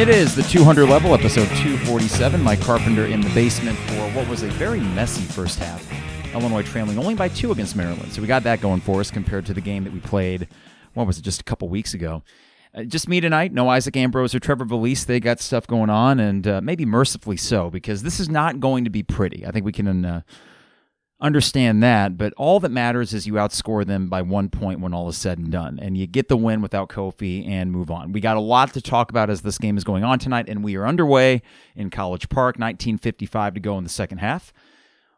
It is the 200 level, episode 247. Mike Carpenter in the basement for what was a very messy first half. Illinois trailing only by two against Maryland. So we got that going for us compared to the game that we played, what was it, just a couple weeks ago. Uh, just me tonight. No Isaac Ambrose or Trevor Valise. They got stuff going on, and uh, maybe mercifully so, because this is not going to be pretty. I think we can uh, understand that, but all that matters is you outscore them by one point when all is said and done, and you get the win without Kofi and move on. We got a lot to talk about as this game is going on tonight, and we are underway in College Park, 1955 to go in the second half.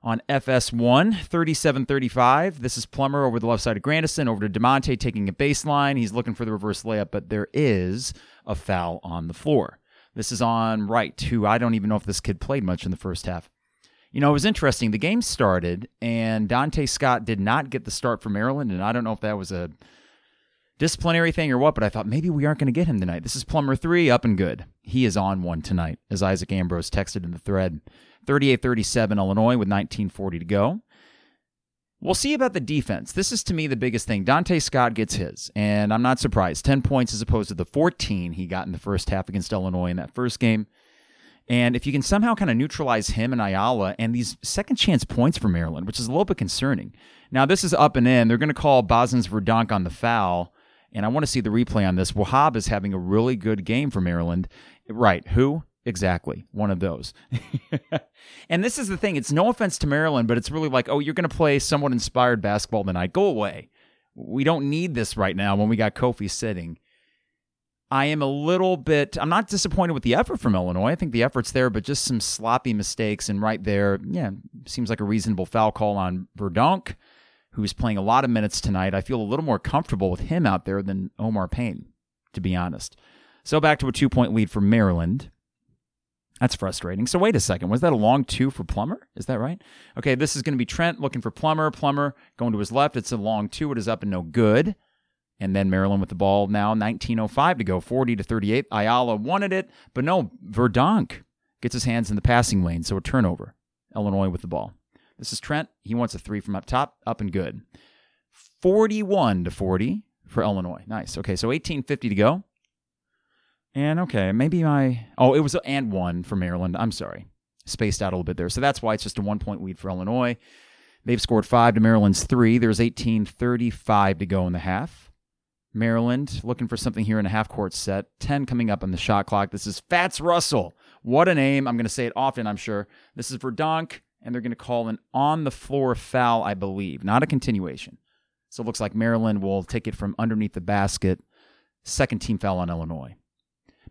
On FS1, 37 35. This is Plummer over the left side of Grandison, over to Da'Monte taking a baseline. He's looking for the reverse layup, but there is a foul on the floor. This is on Wright, who I don't even know if this kid played much in the first half. You know, it was interesting. The game started, and Donta Scott did not get the start for Maryland, and I don't know if that was a disciplinary thing or what, but I thought maybe we aren't going to get him tonight. This is Plummer 3, up and good. He is on one tonight, as Isaac Ambrose texted in the thread. 38 37 Illinois with 1940 to go. We'll see about the defense. This is to me the biggest thing. Donta Scott gets his, and I'm not surprised. 10 points as opposed to the 14 he got in the first half against Illinois in that first game. And if you can somehow kind of neutralize him and Ayala and these second chance points for Maryland, which is a little bit concerning. Now, this is up and in. They're going to call Bosmans-Verdonk on the foul. And I want to see the replay on this. Wahab is having a really good game for Maryland. Right. Who? Exactly. One of those. and this is the thing. It's no offense to Maryland, but it's really like, oh, you're going to play somewhat inspired basketball tonight. Go away. We don't need this right now when we got Kofi sitting. I am a little bit, I'm not disappointed with the effort from Illinois. I think the effort's there, but just some sloppy mistakes. And right there, yeah, seems like a reasonable foul call on Verdonk, who's playing a lot of minutes tonight. I feel a little more comfortable with him out there than Omar Payne, to be honest. So back to a two point lead for Maryland. That's frustrating. So wait a second. Was that a long two for Plummer? Is that right? Okay, this is going to be Trent looking for Plummer. Plummer going to his left. It's a long two. It is up and no good. And then Maryland with the ball now, 1905 to go, 40 to 38. Ayala wanted it, but no, Verdonk gets his hands in the passing lane, so a turnover. Illinois with the ball. This is Trent. He wants a three from up top, up and good. 41 to 40 for Illinois. Nice. Okay, so 1850 to go. And okay, maybe my oh, it was and one for Maryland. I'm sorry, spaced out a little bit there. So that's why it's just a one point lead for Illinois. They've scored five to Maryland's three. There's 18:35 to go in the half. Maryland looking for something here in a half court set. 10 coming up on the shot clock. This is Fatts Russell. What a name. I'm going to say it often, I'm sure. This is Verdonk, and they're going to call an on the floor foul, I believe, not a continuation. So it looks like Maryland will take it from underneath the basket. Second team foul on Illinois.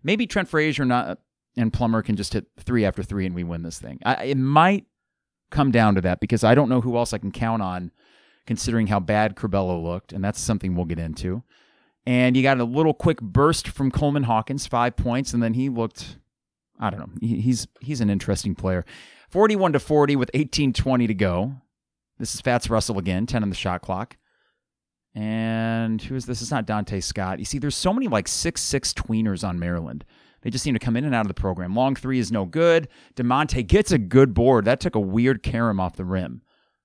Maybe Trent Frazier not, and Plummer can just hit three after three and we win this thing. I, it might come down to that because I don't know who else I can count on considering how bad Curbelo looked, and that's something we'll get into. And you got a little quick burst from Coleman Hawkins, five points, and then he looked, I don't know, he's he's an interesting player. 41 to 40 with 18:20 to go. This is Fatts Russell again, 10 on the shot clock. And who is this? It's not Donta Scott. You see, there's so many like six six tweeners on Maryland. They just seem to come in and out of the program. Long three is no good. Da'Monte gets a good board. That took a weird carom off the rim.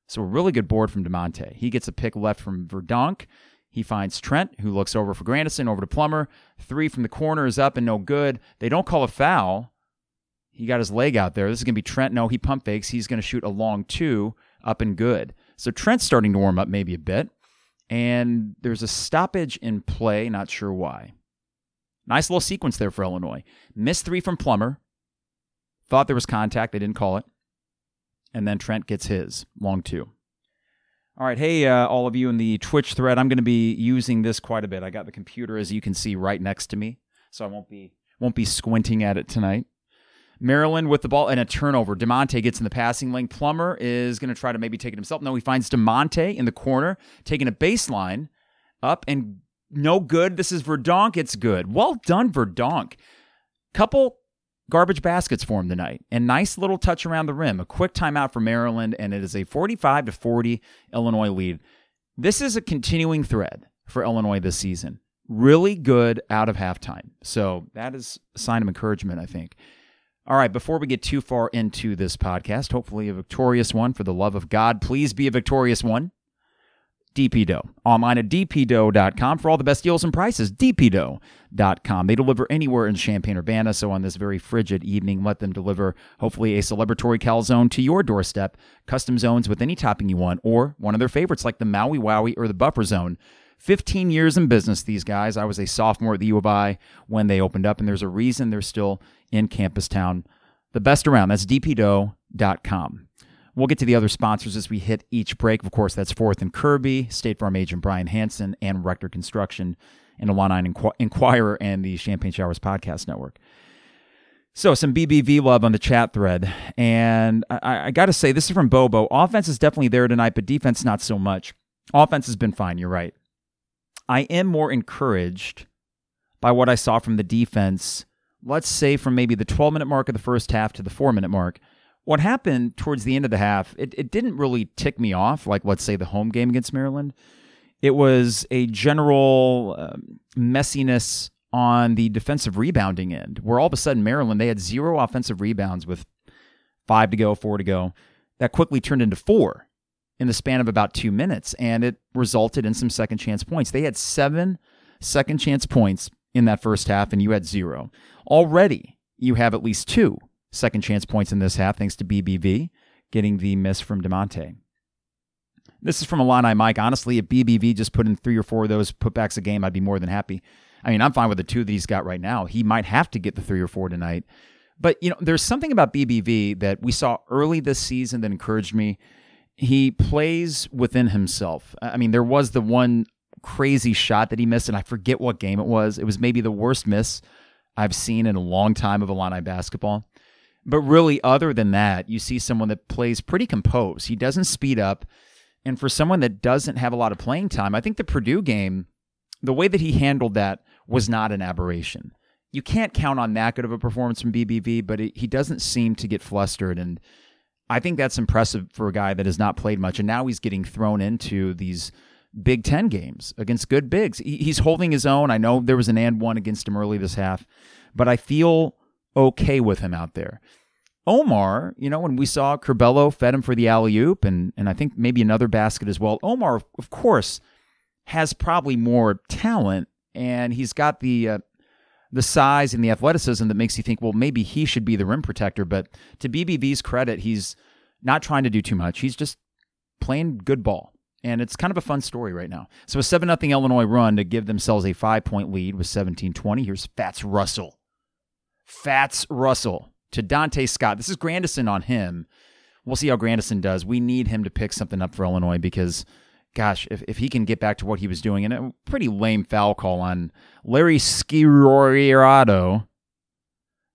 So a really good board from Da'Monte. He gets a pick left from Verdonk. He finds Trent, who looks over for Grandison, over to Plummer. Three from the corner is up and no good. They don't call a foul. He got his leg out there. This is going to be Trent. No, he pump fakes. He's going to shoot a long two, up and good. So Trent's starting to warm up maybe a bit. And there's a stoppage in play, not sure why. Nice little sequence there for Illinois. Missed three from Plummer. Thought there was contact. They didn't call it. And then Trent gets his, long two. All right, hey, uh, all of you in the Twitch thread, I'm going to be using this quite a bit. I got the computer, as you can see, right next to me, so I won't be won't be squinting at it tonight. Maryland with the ball and a turnover. Da'Monte gets in the passing lane. Plummer is going to try to maybe take it himself. No, he finds Da'Monte in the corner, taking a baseline up and no good. This is Verdonk. It's good. Well done, Verdonk. Couple garbage baskets for him tonight. And nice little touch around the rim. A quick timeout for Maryland, and it is a 45 to 40 Illinois lead. This is a continuing thread for Illinois this season. Really good out of halftime. So that is a sign of encouragement, I think. All right, before we get too far into this podcast, hopefully a victorious one for the love of God. Please be a victorious one. DPDough. Online at dpdough.com for all the best deals and prices. dpdough.com. They deliver anywhere in Champaign Urbana, so on this very frigid evening, let them deliver hopefully a celebratory calzone to your doorstep. Custom zones with any topping you want, or one of their favorites like the Maui Wowie or the Buffer Zone. 15 years in business, these guys. I was a sophomore at the U of I when they opened up, and there's a reason they're still in Campus Town. The best around. That's dpdough.com. We'll get to the other sponsors as we hit each break. Of course, that's Fourth and Kirby, State Farm agent Brian Hanson, and Rector Construction, and Illini Inquirer and the Champagne Showers Podcast Network. So, some BBV love on the chat thread. And I, I got to say, this is from Bobo. Offense is definitely there tonight, but defense not so much. Offense has been fine. You're right. I am more encouraged by what I saw from the defense, let's say from maybe the 12 minute mark of the first half to the four minute mark what happened towards the end of the half, it, it didn't really tick me off, like let's say the home game against Maryland. It was a general um, messiness on the defensive rebounding end, where all of a sudden Maryland, they had zero offensive rebounds with five to go, four to go. That quickly turned into four in the span of about two minutes, and it resulted in some second chance points. They had seven second chance points in that first half, and you had zero. Already, you have at least two second chance points in this half, thanks to BBV getting the miss from Da'Monte. This is from Illini Mike. Honestly, if BBV just put in three or four of those putbacks a game, I'd be more than happy. I mean, I'm fine with the two that he's got right now. He might have to get the three or four tonight. But, you know, there's something about BBV that we saw early this season that encouraged me. He plays within himself. I mean, there was the one crazy shot that he missed, and I forget what game it was. It was maybe the worst miss I've seen in a long time of Illini basketball. But really, other than that, you see someone that plays pretty composed. He doesn't speed up. And for someone that doesn't have a lot of playing time, I think the Purdue game, the way that he handled that was not an aberration. You can't count on that good of a performance from BBV, but it, he doesn't seem to get flustered. And I think that's impressive for a guy that has not played much. And now he's getting thrown into these Big Ten games against good bigs. He, he's holding his own. I know there was an and one against him early this half, but I feel okay with him out there. Omar, you know, when we saw Curbelo fed him for the alley oop and, and I think maybe another basket as well, Omar, of course, has probably more talent and he's got the uh, the size and the athleticism that makes you think, well, maybe he should be the rim protector. But to BBV's credit, he's not trying to do too much. He's just playing good ball. And it's kind of a fun story right now. So a 7 0 Illinois run to give themselves a five point lead with 17 20. Here's Fatts Russell. Fatts Russell to Donta Scott. This is Grandison on him. We'll see how Grandison does. We need him to pick something up for Illinois because, gosh, if, if he can get back to what he was doing, and a pretty lame foul call on Larry Scirotto.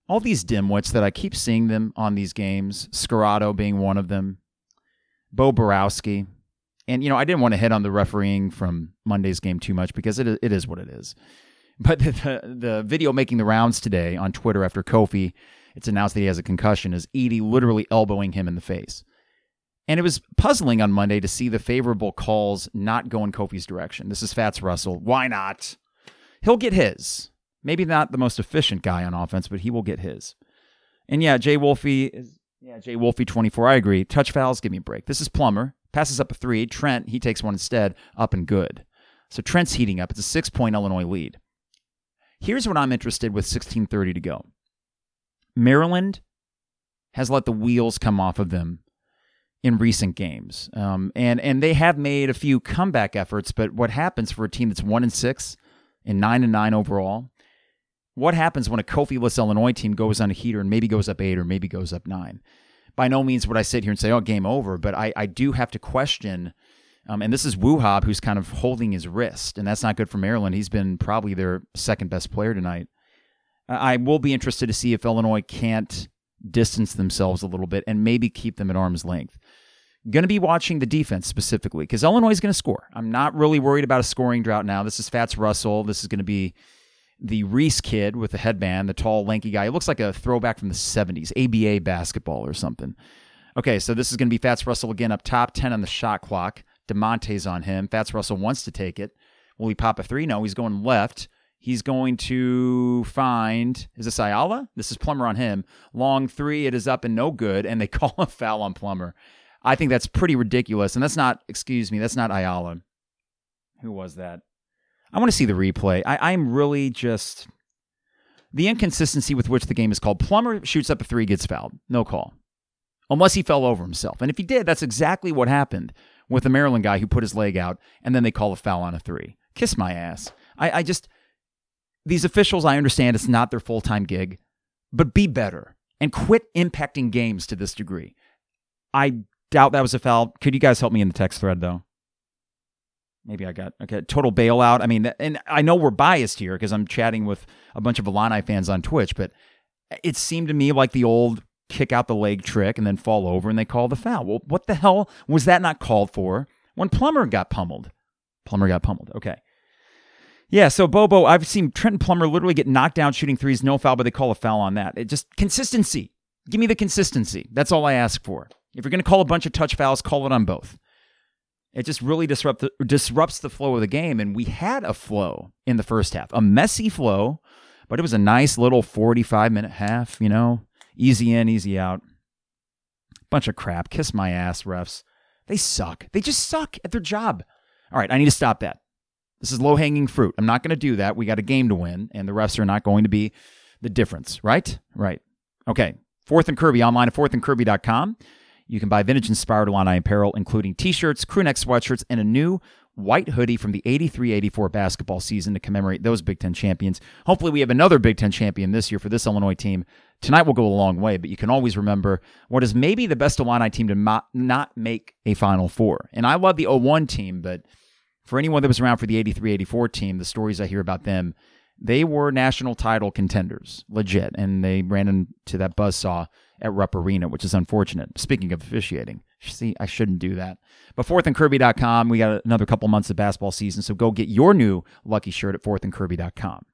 All these dimwits that I keep seeing them on these games, Scirotto being one of them, Bo Boroski. And, you know, I didn't want to hit on the refereeing from Monday's game too much because it, it is what it is. But the, the video making the rounds today on Twitter after Kofi, it's announced that he has a concussion, is Edey literally elbowing him in the face. And it was puzzling on Monday to see the favorable calls not go in Kofi's direction. This is Fatts Russell. Why not? He'll get his. Maybe not the most efficient guy on offense, but he will get his. And yeah, Jay Wolfe is yeah, Jay Wolfe 24. I agree. Touch fouls, give me a break. This is Plummer. Passes up a three. Trent, he takes one instead, up and good. So Trent's heating up. It's a six point Illinois lead. Here's what I'm interested with 16:30 to go. Maryland has let the wheels come off of them in recent games, um, and and they have made a few comeback efforts. But what happens for a team that's one and six and nine and nine overall? What happens when a Kofi-less Illinois team goes on a heater and maybe goes up eight or maybe goes up nine? By no means would I sit here and say, "Oh, game over," but I, I do have to question um, and this is Wahab who's kind of holding his wrist, and that's not good for Maryland. He's been probably their second best player tonight. I will be interested to see if Illinois can't distance themselves a little bit and maybe keep them at arm's length. Going to be watching the defense specifically because Illinois is going to score. I'm not really worried about a scoring drought now. This is Fatts Russell. This is going to be the Reese kid with the headband, the tall, lanky guy. It looks like a throwback from the 70s, ABA basketball or something. Okay, so this is going to be Fatts Russell again up top, 10 on the shot clock. Da'Monte's on him. Fatts Russell wants to take it. Will he pop a three? No, he's going left. He's going to find, is this Ayala? This is Plummer on him. Long three, it is up and no good, and they call a foul on Plummer. I think that's pretty ridiculous. And that's not, excuse me, that's not Ayala. Who was that? I want to see the replay. I, I'm really just the inconsistency with which the game is called. Plummer shoots up a three, gets fouled. No call. Unless he fell over himself. And if he did, that's exactly what happened with the Maryland guy who put his leg out and then they call a foul on a three. Kiss my ass. I, I just, these officials, I understand it's not their full time gig, but be better and quit impacting games to this degree. I doubt that was a foul. Could you guys help me in the text thread, though? Maybe I got okay. Total bailout. I mean, and I know we're biased here because I'm chatting with a bunch of Illini fans on Twitch, but it seemed to me like the old kick out the leg trick and then fall over and they call the foul. Well, what the hell was that not called for when Plummer got pummeled? Plummer got pummeled. Okay. Yeah, so Bobo, I've seen Trenton Plummer literally get knocked down shooting threes, no foul, but they call a foul on that. It just consistency. Give me the consistency. That's all I ask for. If you're going to call a bunch of touch fouls, call it on both. It just really disrupt the, disrupts the flow of the game. And we had a flow in the first half, a messy flow, but it was a nice little 45 minute half, you know, easy in, easy out. Bunch of crap. Kiss my ass, refs. They suck. They just suck at their job. All right, I need to stop that. This is low hanging fruit. I'm not going to do that. We got a game to win, and the refs are not going to be the difference, right? Right. Okay. Fourth and Kirby online at fourthandkirby.com. You can buy vintage inspired Illini apparel, including t shirts, crewneck sweatshirts, and a new white hoodie from the 83 84 basketball season to commemorate those Big Ten champions. Hopefully, we have another Big Ten champion this year for this Illinois team. Tonight will go a long way, but you can always remember what is maybe the best Illini team to not, not make a Final Four. And I love the 01 team, but for anyone that was around for the 83 84 team, the stories I hear about them, they were national title contenders, legit, and they ran into that buzzsaw at Rupp Arena, which is unfortunate. Speaking of officiating, see, I shouldn't do that. But fourthandkirby.com, we got another couple months of basketball season, so go get your new lucky shirt at fourthandkirby.com.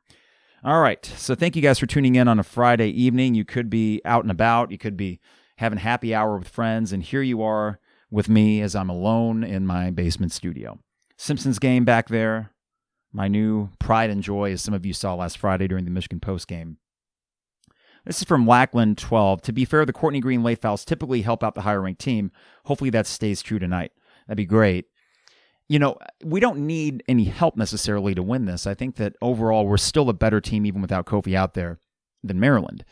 All right, so thank you guys for tuning in on a Friday evening. You could be out and about, you could be having happy hour with friends, and here you are with me as I'm alone in my basement studio. Simpsons game back there. My new pride and joy, as some of you saw last Friday during the Michigan Post game. This is from Lackland 12. To be fair, the Courtney Green late fouls typically help out the higher ranked team. Hopefully that stays true tonight. That'd be great. You know, we don't need any help necessarily to win this. I think that overall we're still a better team even without Kofi out there than Maryland.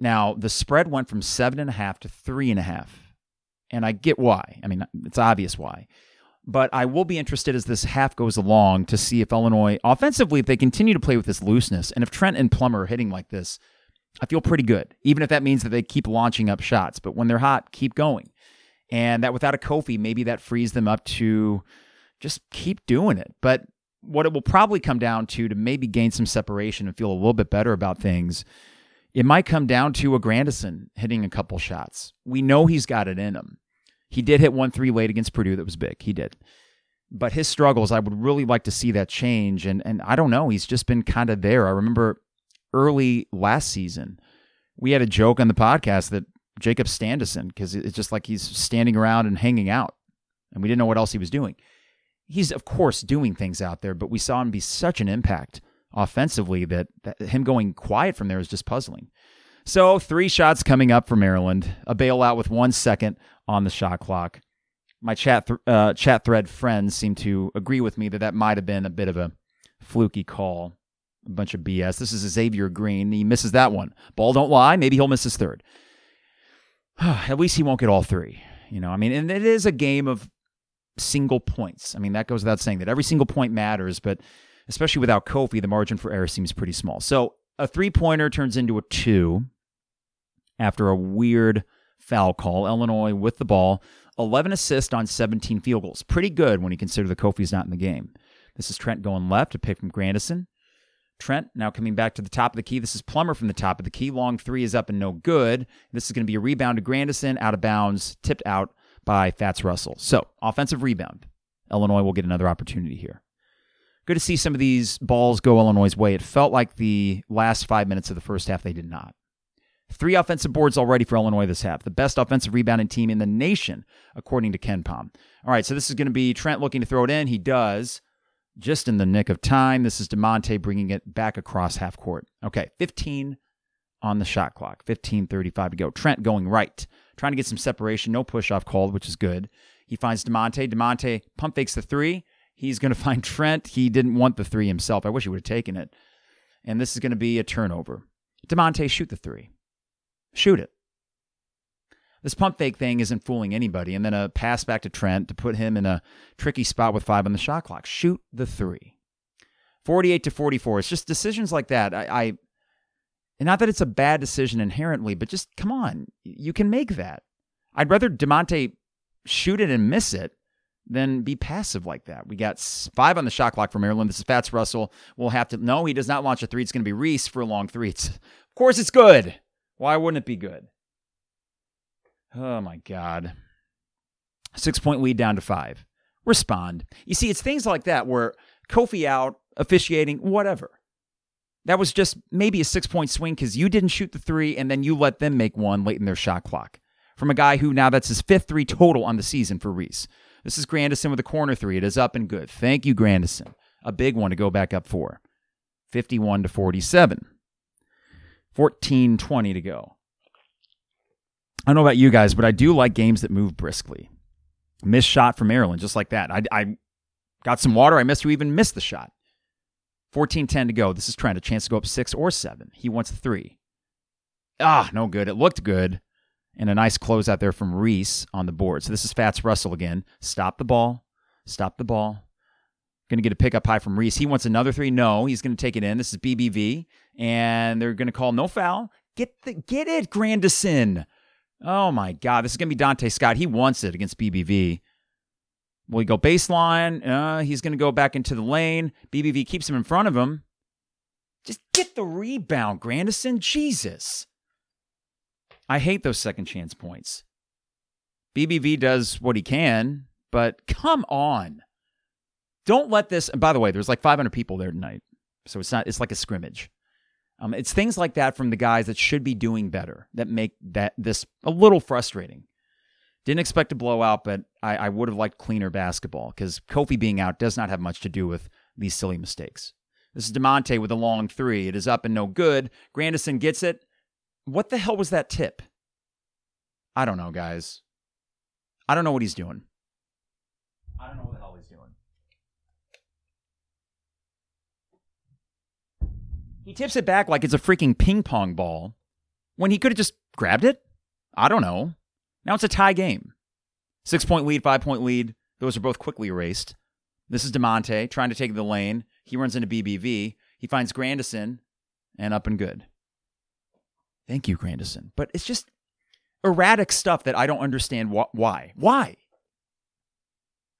Now, the spread went from seven and a half to three and a half. And I get why. I mean, it's obvious why. But I will be interested as this half goes along to see if Illinois, offensively, if they continue to play with this looseness, and if Trent and Plummer are hitting like this, I feel pretty good, even if that means that they keep launching up shots. But when they're hot, keep going. And that without a Kofi, maybe that frees them up to just keep doing it. But what it will probably come down to to maybe gain some separation and feel a little bit better about things, it might come down to a Grandison hitting a couple shots. We know he's got it in him. He did hit one three late against Purdue that was big. He did. But his struggles, I would really like to see that change. And and I don't know, he's just been kind of there. I remember early last season, we had a joke on the podcast that Jacob Standison, because it's just like he's standing around and hanging out. And we didn't know what else he was doing. He's of course doing things out there, but we saw him be such an impact offensively that, that him going quiet from there is just puzzling. So, three shots coming up for Maryland, a bailout with one second on the shot clock. My chat th- uh, chat thread friends seem to agree with me that that might have been a bit of a fluky call, a bunch of BS. This is Xavier Green. He misses that one. Ball don't lie. Maybe he'll miss his third. At least he won't get all three. You know, I mean, and it is a game of single points. I mean, that goes without saying that every single point matters, but especially without Kofi, the margin for error seems pretty small. So a three pointer turns into a two after a weird foul call. Illinois with the ball, 11 assists on 17 field goals. Pretty good when you consider the Kofi's not in the game. This is Trent going left, a pick from Grandison. Trent now coming back to the top of the key. This is Plummer from the top of the key. Long three is up and no good. This is going to be a rebound to Grandison, out of bounds, tipped out by Fatts Russell. So, offensive rebound. Illinois will get another opportunity here. Good to see some of these balls go Illinois' way. It felt like the last five minutes of the first half they did not. Three offensive boards already for Illinois this half. The best offensive rebounding team in the nation, according to KenPom. All right, so this is going to be Trent looking to throw it in. He does just in the nick of time. This is Da'Monte bringing it back across half court. Okay, 15 on the shot clock, 15.35 to go. Trent going right, trying to get some separation. No push off called, which is good. He finds Da'Monte. Da'Monte pump fakes the three. He's going to find Trent. He didn't want the three himself. I wish he would have taken it. And this is going to be a turnover. Da'Monte, shoot the three. Shoot it. This pump fake thing isn't fooling anybody. And then a pass back to Trent to put him in a tricky spot with five on the shot clock. Shoot the three. 48 to 44. It's just decisions like that. I, I not that it's a bad decision inherently, but just come on. You can make that. I'd rather Da'Monte shoot it and miss it than be passive like that. We got five on the shot clock for Maryland. This is Fatts Russell. We'll have to. No, he does not launch a three. It's going to be Reese for a long three. It's, of course, it's good. Why wouldn't it be good? Oh my God. Six point lead down to five. Respond. You see, it's things like that where Kofi out, officiating, whatever. That was just maybe a six point swing because you didn't shoot the three and then you let them make one late in their shot clock. From a guy who now that's his fifth three total on the season for Reese. This is Grandison with a corner three. It is up and good. Thank you, Grandison. A big one to go back up for. 51 to 47. 14 20 to go. I don't know about you guys, but I do like games that move briskly. Missed shot from Maryland, just like that. I, I got some water. I missed you even missed the shot. 14 10 to go. This is Trent. A chance to go up six or seven. He wants three. Ah, no good. It looked good. And a nice close out there from Reese on the board. So this is Fatts Russell again. Stop the ball. Stop the ball. Going to get a pickup high from Reese. He wants another three. No, he's going to take it in. This is BBV. And they're going to call no foul. Get the get it, Grandison. Oh my God. This is going to be Donta Scott. He wants it against BBV. Will he go baseline? Uh, he's going to go back into the lane. BBV keeps him in front of him. Just get the rebound, Grandison. Jesus. I hate those second chance points. BBV does what he can, but come on. Don't let this. And by the way, there's like 500 people there tonight. So it's not, it's like a scrimmage. Um, it's things like that from the guys that should be doing better that make that this a little frustrating. Didn't expect a blowout, but I, I would have liked cleaner basketball because Kofi being out does not have much to do with these silly mistakes. This is Da'Monte with a long three. It is up and no good. Grandison gets it. What the hell was that tip? I don't know, guys. I don't know what he's doing. I don't know what the hell he's doing. He tips it back like it's a freaking ping pong ball when he could have just grabbed it. I don't know. Now it's a tie game. Six point lead, five point lead. Those are both quickly erased. This is Da'Monte trying to take the lane. He runs into BBV. He finds Grandison and up and good. Thank you, Grandison. But it's just erratic stuff that I don't understand wh- why. Why?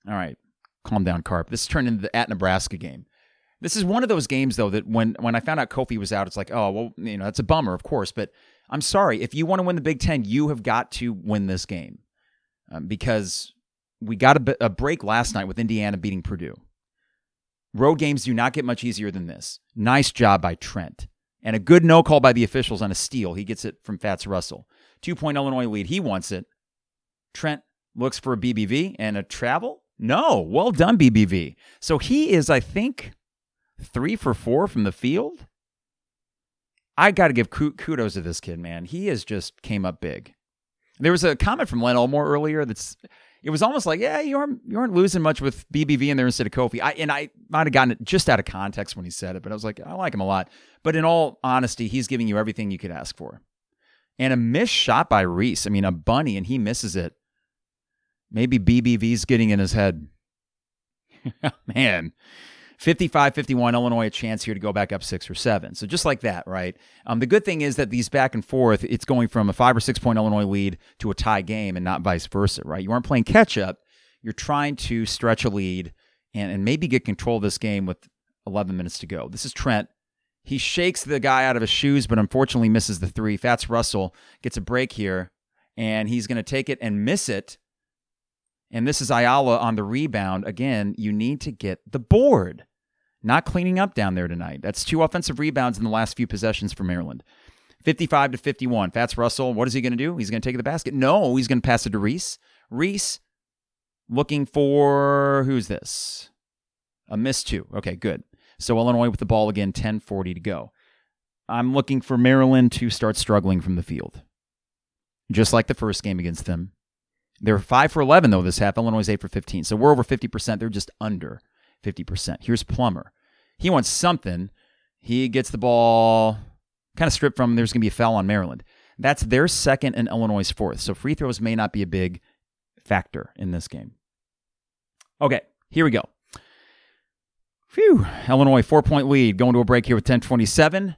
All right, calm down, Carp. This turned into the at Nebraska game. This is one of those games, though, that when when I found out Kofi was out, it's like, oh well, you know, that's a bummer, of course. But I'm sorry. If you want to win the Big Ten, you have got to win this game um, because we got a, a break last night with Indiana beating Purdue. Road games do not get much easier than this. Nice job by Trent. And a good no call by the officials on a steal. He gets it from Fatts Russell. Two point Illinois lead. He wants it. Trent looks for a BBV and a travel. No, well done, BBV. So he is, I think, three for four from the field. I got to give kudos to this kid, man. He has just came up big. There was a comment from Len Elmore earlier that's it was almost like, yeah, you aren't you aren't losing much with BBV in there instead of Kofi. I and I might have gotten it just out of context when he said it, but I was like, I like him a lot. But in all honesty, he's giving you everything you could ask for. And a missed shot by Reese. I mean, a bunny, and he misses it. Maybe BBV's getting in his head. man, 55 51, Illinois a chance here to go back up six or seven. So just like that, right? Um, the good thing is that these back and forth, it's going from a five or six point Illinois lead to a tie game and not vice versa, right? You aren't playing catch up. You're trying to stretch a lead and, and maybe get control of this game with 11 minutes to go. This is Trent. He shakes the guy out of his shoes, but unfortunately misses the three. Fatts Russell gets a break here, and he's going to take it and miss it. And this is Ayala on the rebound. Again, you need to get the board not cleaning up down there tonight. That's two offensive rebounds in the last few possessions for Maryland. 55 to 51. Fatts Russell, what is he going to do? He's going to take the basket? No, he's going to pass it to Reese. Reese looking for who's this? A miss two. Okay, good. So Illinois with the ball again, 10:40 to go. I'm looking for Maryland to start struggling from the field. Just like the first game against them. They're 5 for 11 though this half. Illinois is 8 for 15. So we're over 50%. They're just under. 50%. Here's Plummer. He wants something. He gets the ball kind of stripped from him. There's going to be a foul on Maryland. That's their second and Illinois' fourth. So free throws may not be a big factor in this game. Okay, here we go. Phew. Illinois, four point lead. Going to a break here with 1027.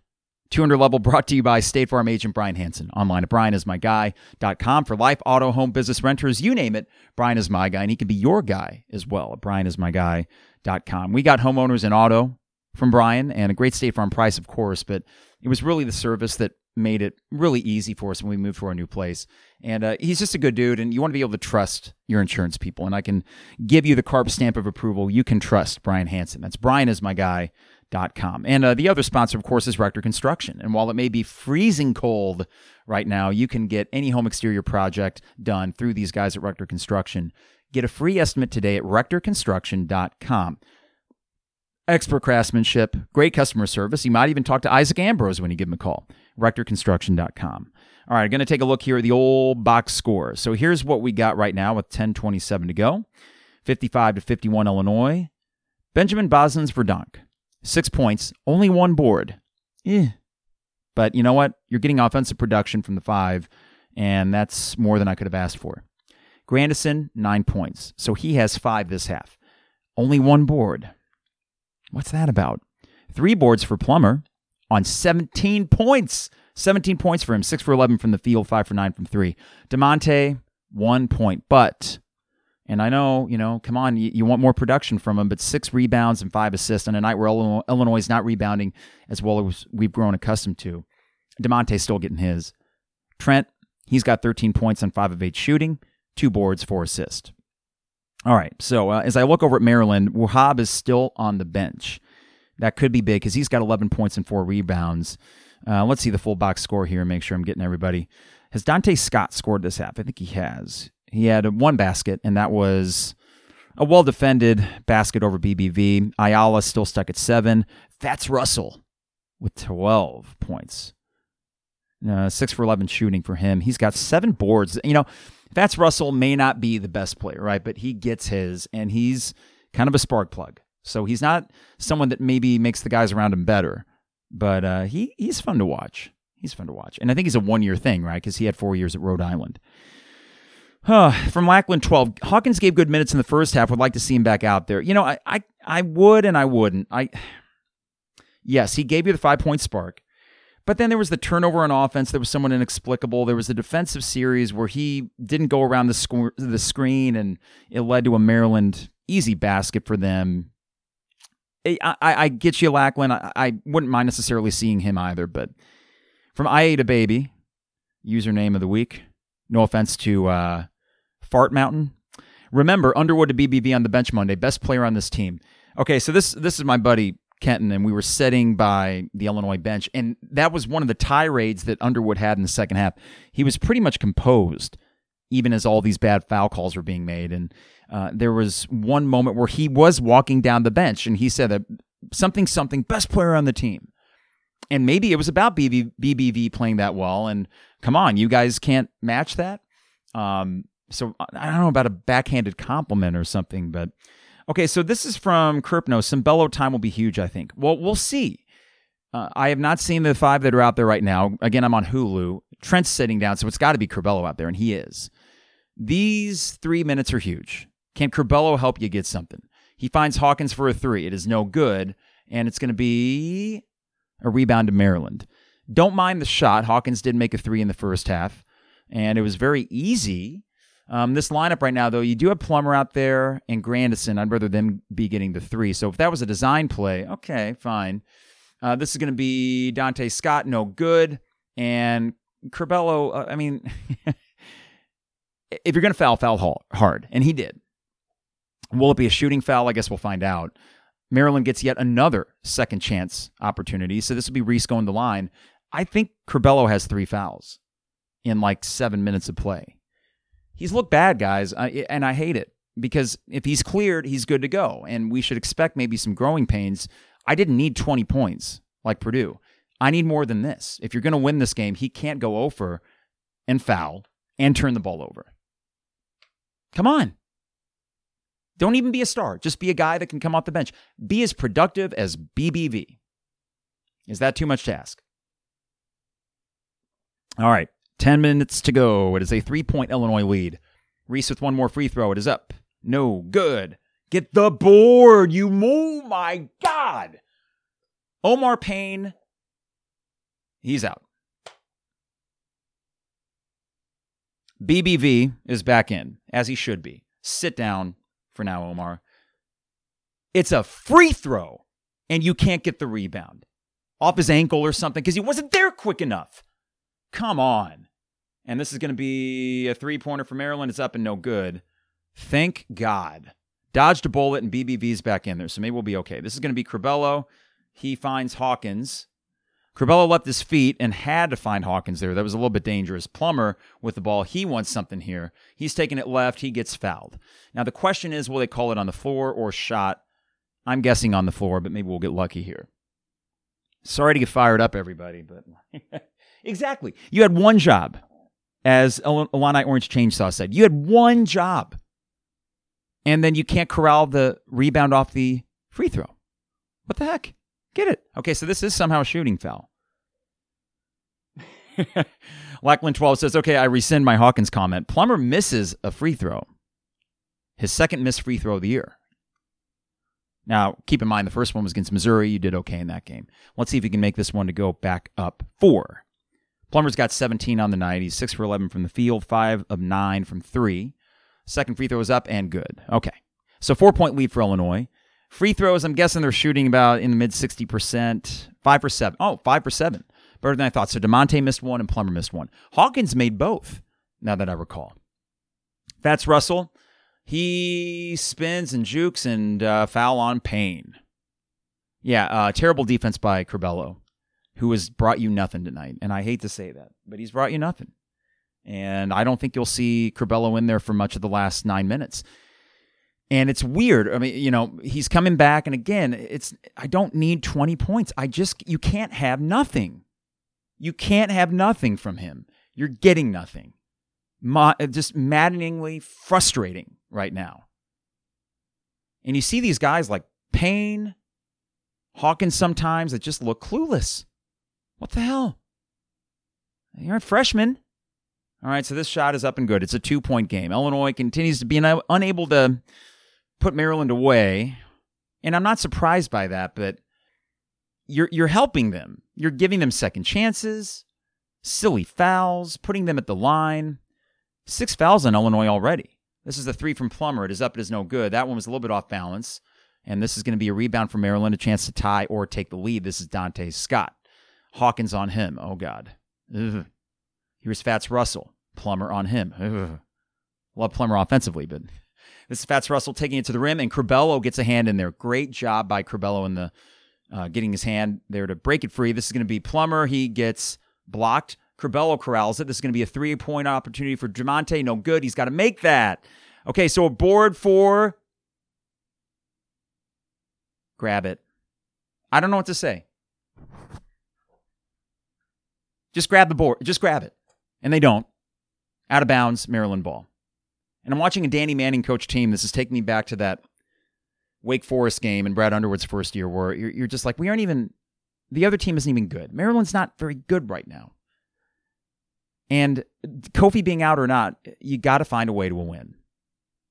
200 level brought to you by State Farm agent Brian Hanson. Online at brianismyguy.com for life, auto, home, business, renters, you name it. Brian is my guy, and he can be your guy as well at brianismyguy.com. We got homeowners and auto from Brian and a great State Farm price, of course, but it was really the service that made it really easy for us when we moved to our new place. And uh, he's just a good dude, and you want to be able to trust your insurance people. And I can give you the Carp stamp of approval. You can trust Brian Hanson. That's Brian is my guy. Com. And uh, the other sponsor, of course, is Rector Construction. And while it may be freezing cold right now, you can get any home exterior project done through these guys at Rector Construction. Get a free estimate today at rectorconstruction.com expert craftsmanship, great customer service. You might even talk to Isaac Ambrose when you give him a call. RectorConstruction.com. All right, going to take a look here at the old box score. So here's what we got right now with 10:27 to go. 55 to 51 Illinois. Benjamin Bosmans Verdonk. Six points, only one board. Eh. But you know what? You're getting offensive production from the five, and that's more than I could have asked for. Grandison, nine points. So he has five this half. Only one board. What's that about? Three boards for Plummer on 17 points. 17 points for him, 6 for 11 from the field, 5 for 9 from 3. Da'Monte, 1 point. But, and I know, you know, come on, you, you, want more production from him, but 6 rebounds and 5 assists on a night where Illinois is not rebounding as well as we've grown accustomed to. Da'Monte's still getting his. Trent, he's got 13 points on 5 of 8 shooting, 2 boards, 4 assists. All right. So uh, as I look over at Maryland, Wahab is still on the bench. That could be big because he's got 11 points and four rebounds. Uh, let's see the full box score here and make sure I'm getting everybody. Has Donta Scott scored this half? I think he has. He had one basket, and that was a well defended basket over BBV. Ayala still stuck at seven. Fatts Russell with 12 points. Uh, six for 11 shooting for him. He's got seven boards. You know, Fatts Russell may not be the best player, right? But he gets his, and he's kind of a spark plug. So he's not someone that maybe makes the guys around him better, but uh, he he's fun to watch. He's fun to watch, and I think he's a one year thing, right? Because he had four years at Rhode Island. From Lackland 12, Hawkins gave good minutes in the first half. Would like to see him back out there. You know, I I, I would and I wouldn't. I yes, he gave you the five point spark. But then there was the turnover on offense. There was someone inexplicable. There was a defensive series where he didn't go around the, the screen, and it led to a Maryland easy basket for them. I, I, I get you, Lackland. I, I, wouldn't mind necessarily seeing him either. But from IA to Baby, username of the week. No offense to uh, Fart Mountain. Remember, Underwood to BBV on the bench Monday, best player on this team. Okay, so this this is my buddy Kenton, and we were sitting by the Illinois bench, and that was one of the tirades that Underwood had in the second half. He was pretty much composed, even as all these bad foul calls were being made. And uh, there was one moment where he was walking down the bench, and he said that something, something, best player on the team. And maybe it was about BB, BBV playing that well. And come on, you guys can't match that. Um, so I don't know about a backhanded compliment or something, but Okay, so this is from Kerpno. Curbelo time will be huge, I think. Well, we'll see. Uh, I have not seen the five that are out there right now. Again, I'm on Hulu. Trent's sitting down, so it's got to be Curbelo out there, and he is. These three minutes are huge. Can Curbelo help you get something? He finds Hawkins for a three. It is no good, and it's going to be a rebound to Maryland. Don't mind the shot. Hawkins did make a three in the first half, and it was very easy um, this lineup right now, though, you do have Plummer out there and Grandison. I'd rather them be getting the three. So if that was a design play, okay, fine. Uh, this is going to be Donta Scott, no good. And Curbelo, uh, I mean, if you're going to foul, foul hard. And he did. Will it be a shooting foul? I guess we'll find out. Maryland gets yet another second chance opportunity. So this will be Reese going the line. I think Curbelo has three fouls in like seven minutes of play he's looked bad, guys, and I hate it because if he's cleared, he's good to go, and we should expect maybe some growing pains. I didn't need 20 points like Purdue. I need more than this. If you're going to win this game, he can't go over and foul and turn the ball over. Come on. Don't even be a star. Just be a guy that can come off the bench. Be as productive as BBV. Is that too much to ask? All right, 10 minutes to go. It is a three point Illinois lead. Reese with one more free throw. It is up. No good. Get the board. You move. My God. Omar Payne. He's out. BBV is back in, as he should be. Sit down for now, Omar. It's a free throw, and you can't get the rebound off his ankle or something because he wasn't there quick enough. Come on. And this is going to be a three pointer for Maryland. It's up and no good. Thank God. Dodged a bullet and BBV's back in there, so maybe we'll be okay. This is going to be Curbelo. He finds Hawkins. Curbelo left his feet and had to find Hawkins there. That was a little bit dangerous. Plummer with the ball, he wants something here. He's taking it left. He gets fouled. Now, the question is will they call it on the floor or shot? I'm guessing on the floor, but maybe we'll get lucky here. Sorry to get fired up, everybody, but exactly. You had one job, as Illini Orange Chainsaw said. You had one job. And then you can't corral the rebound off the free throw. What the heck? Get it. Okay, so this is somehow a shooting foul. Lackland 12 says, okay, I rescind my Hawkins comment. Plummer misses a free throw. His second missed free throw of the year. Now, keep in mind, the first one was against Missouri. You did okay in that game. Let's see if he can make this one to go back up four. Plummer's got 17 on the night. He's 6 for 11 from the field, 5 of 9 from 3. Second free throw is up and good. Okay. So four point lead for Illinois. Free throws, I'm guessing they're shooting about in the mid 60%. 5 for 7. Oh, 5 for 7. Better than I thought. So Da'Monte missed one and Plummer missed one. Hawkins made both, now that I recall. That's Russell. He spins and jukes and uh, foul on Payne. Yeah, uh, terrible defense by Curbelo, who has brought you nothing tonight. And I hate to say that, but he's brought you nothing. And I don't think you'll see Curbelo in there for much of the last nine minutes. And it's weird. I mean, you know, he's coming back. And again, it's, I don't need 20 points. I just, you can't have nothing. You can't have nothing from him. You're getting nothing. Ma- uh, just maddeningly frustrating right now. And you see these guys like Payne, Hawkins sometimes that just look clueless. What the hell? You're a freshman. All right, so this shot is up and good. It's a two point game. Illinois continues to be unable to put Maryland away. And I'm not surprised by that, but you're you're helping them. You're giving them second chances, silly fouls, putting them at the line. Six fouls on Illinois already. This is a three from Plummer. It is up, it is no good. That one was a little bit off balance. And this is going to be a rebound for Maryland, a chance to tie or take the lead. This is Donta Scott. Hawkins on him. Oh, God. Ugh. Here's Fatts Russell. Plummer on him. Ugh. Love Plummer offensively, but this is Fatts Russell taking it to the rim, and Curbelo gets a hand in there. Great job by Curbelo in the uh, getting his hand there to break it free. This is going to be Plummer. He gets blocked. Curbelo corrals it. This is going to be a three point opportunity for Da'Monte. No good. He's got to make that. Okay, so a board for. Grab it. I don't know what to say. Just grab the board. Just grab it. And they don't. Out of bounds, Maryland ball. And I'm watching a Danny Manning coach team. This is taking me back to that Wake Forest game in Brad Underwood's first year where you're, you're just like, we aren't even, the other team isn't even good. Maryland's not very good right now. And Kofi being out or not, you got to find a way to win.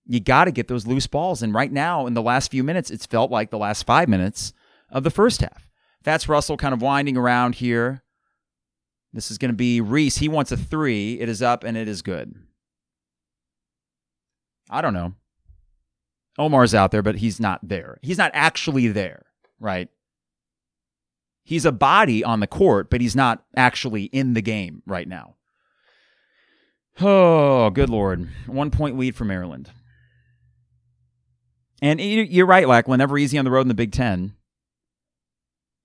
You got to get those loose balls. And right now, in the last few minutes, it's felt like the last five minutes of the first half. That's Russell kind of winding around here. This is going to be Reese. He wants a three. It is up and it is good. I don't know. Omar's out there, but he's not there. He's not actually there, right? He's a body on the court, but he's not actually in the game right now. Oh, good Lord. One point lead for Maryland. And you're right, Lackland. Never easy on the road in the Big Ten.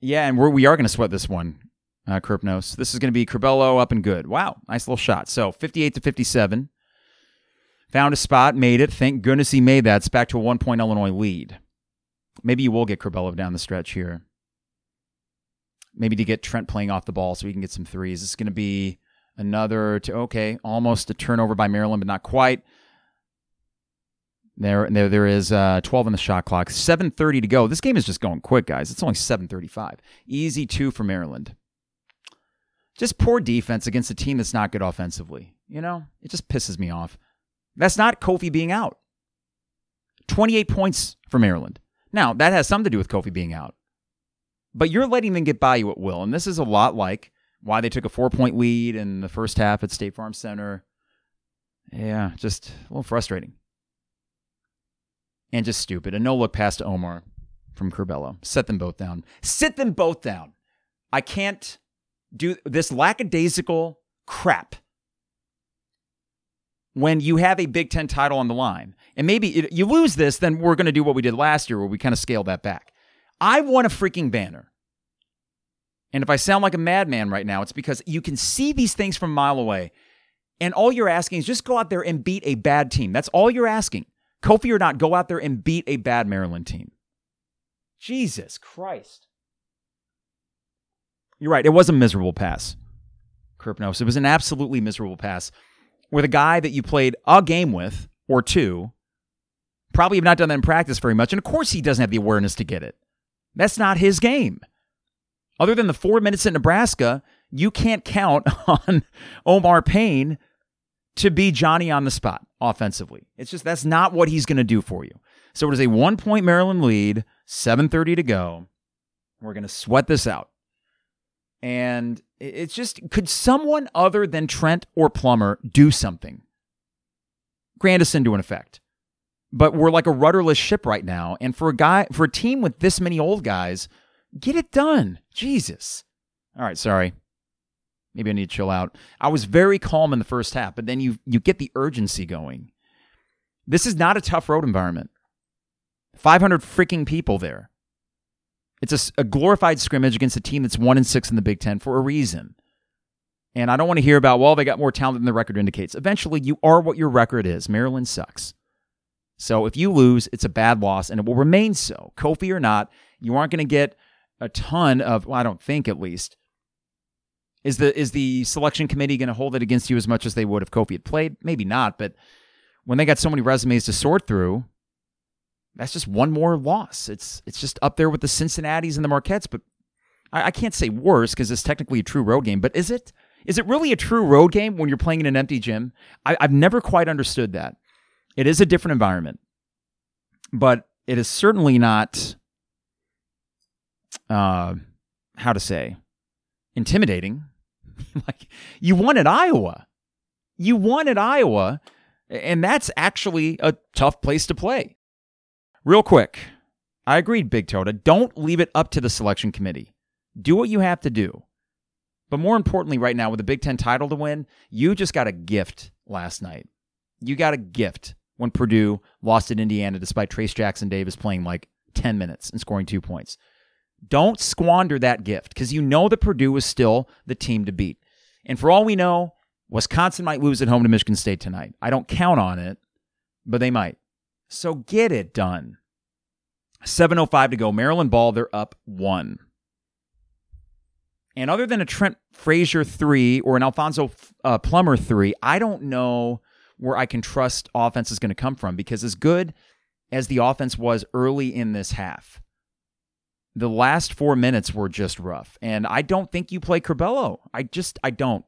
Yeah, and we're, we are going to sweat this one, uh, Kripnos. This is going to be Curbelo up and good. Wow, nice little shot. So 58 to 57. Found a spot, made it. Thank goodness he made that. It's back to a one point Illinois lead. Maybe you will get Curbelo down the stretch here. Maybe to get Trent playing off the ball so we can get some threes. This is going to be another to okay, almost a turnover by Maryland, but not quite. There, there, there is uh, 12 on the shot clock. 7:30 to go. This game is just going quick, guys. It's only 7:35. Easy two for Maryland. Just poor defense against a team that's not good offensively. You know, it just pisses me off. That's not Kofi being out. 28 points for Maryland. Now, that has something to do with Kofi being out. But you're letting them get by you at will. And this is a lot like why they took a four point lead in the first half at State Farm Center. Yeah, just a little frustrating. And just stupid. A no look pass to Omar from Curbelo. Set them both down. Sit them both down. I can't do this lackadaisical crap when you have a Big Ten title on the line. And maybe it, you lose this, then we're going to do what we did last year where we kind of scaled that back. I want a freaking banner. And if I sound like a madman right now, it's because you can see these things from a mile away. And all you're asking is just go out there and beat a bad team. That's all you're asking. Kofi or not, go out there and beat a bad Maryland team. Jesus Christ. You're right. It was a miserable pass, Kirpnos. It was an absolutely miserable pass where the guy that you played a game with or two probably have not done that in practice very much. And of course, he doesn't have the awareness to get it. That's not his game. Other than the four minutes at Nebraska, you can't count on Omar Payne to be Johnny on the spot offensively. It's just that's not what he's going to do for you. So it is a one point Maryland lead, 7:30 to go. We're going to sweat this out. And it's just could someone other than Trent or Plummer do something? Grant us into an effect. But we're like a rudderless ship right now. And for a guy for a team with this many old guys, get it done. Jesus. All right, sorry. Maybe I need to chill out. I was very calm in the first half, but then you you get the urgency going. This is not a tough road environment. 500 freaking people there. It's a, a glorified scrimmage against a team that's one and six in the Big Ten for a reason. And I don't want to hear about, well, they got more talent than the record indicates. Eventually, you are what your record is. Maryland sucks. So if you lose, it's a bad loss, and it will remain so. Kofi or not, you aren't going to get a ton of, well, I don't think at least. Is the is the selection committee going to hold it against you as much as they would if Kofi had played? Maybe not, but when they got so many resumes to sort through, that's just one more loss. It's it's just up there with the Cincinnati's and the Marquettes, but I, I can't say worse because it's technically a true road game. But is it? Is it really a true road game when you're playing in an empty gym? I, I've never quite understood that. It is a different environment, but it is certainly not. Uh, how to say, intimidating. like you won at Iowa, you won at Iowa, and that's actually a tough place to play. Real quick, I agreed, Big Tota. Don't leave it up to the selection committee. Do what you have to do. But more importantly, right now, with the Big Ten title to win, you just got a gift last night. You got a gift when Purdue lost at Indiana despite Trayce Jackson Davis playing like 10 minutes and scoring two points. Don't squander that gift because you know that Purdue is still the team to beat. And for all we know, Wisconsin might lose at home to Michigan State tonight. I don't count on it, but they might. So get it done. 7.05 to go. Maryland ball, they're up one. And other than a Trent Frazier three or an Alfonso uh, Plummer three, I don't know where I can trust offense is going to come from because as good as the offense was early in this half, the last four minutes were just rough. And I don't think you play Curbelo. I just, I don't.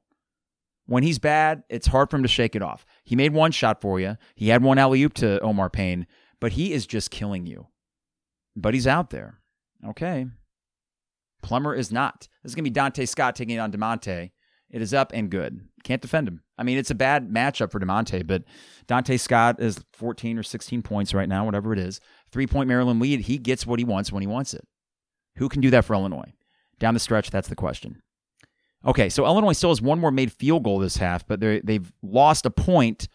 When he's bad, it's hard for him to shake it off. He made one shot for you. He had one alley oop to Omar Payne, but he is just killing you. But he's out there. Okay. Plummer is not. This is going to be Donta Scott taking it on Da'Monte. It is up and good. Can't defend him. I mean, it's a bad matchup for Da'Monte, but Donta Scott is 14 or 16 points right now, whatever it is. Three point Maryland lead. He gets what he wants when he wants it. Who can do that for Illinois? Down the stretch, that's the question. Okay, so Illinois still has one more made field goal this half, but they've lost a point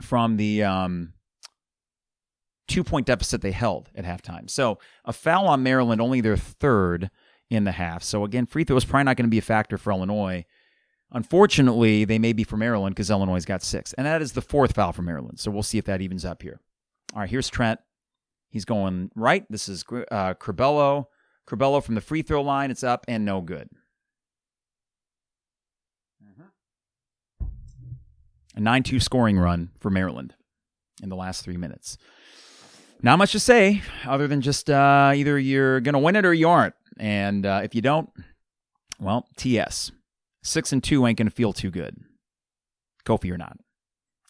from the um, two point deficit they held at halftime. So a foul on Maryland, only their third in the half. So again, free throw is probably not going to be a factor for Illinois. Unfortunately, they may be for Maryland because Illinois got six. And that is the fourth foul for Maryland. So we'll see if that evens up here. All right, here's Trent. He's going right. This is uh, Curbelo. Curbelo from the free throw line. It's up and no good. A 9 2 scoring run for Maryland. in the last three minutes. Not much to say other than just uh, either you're going to win it or you aren't. And uh, if you don't, well, TS. Six and two ain't going to feel too good. Kofi or not.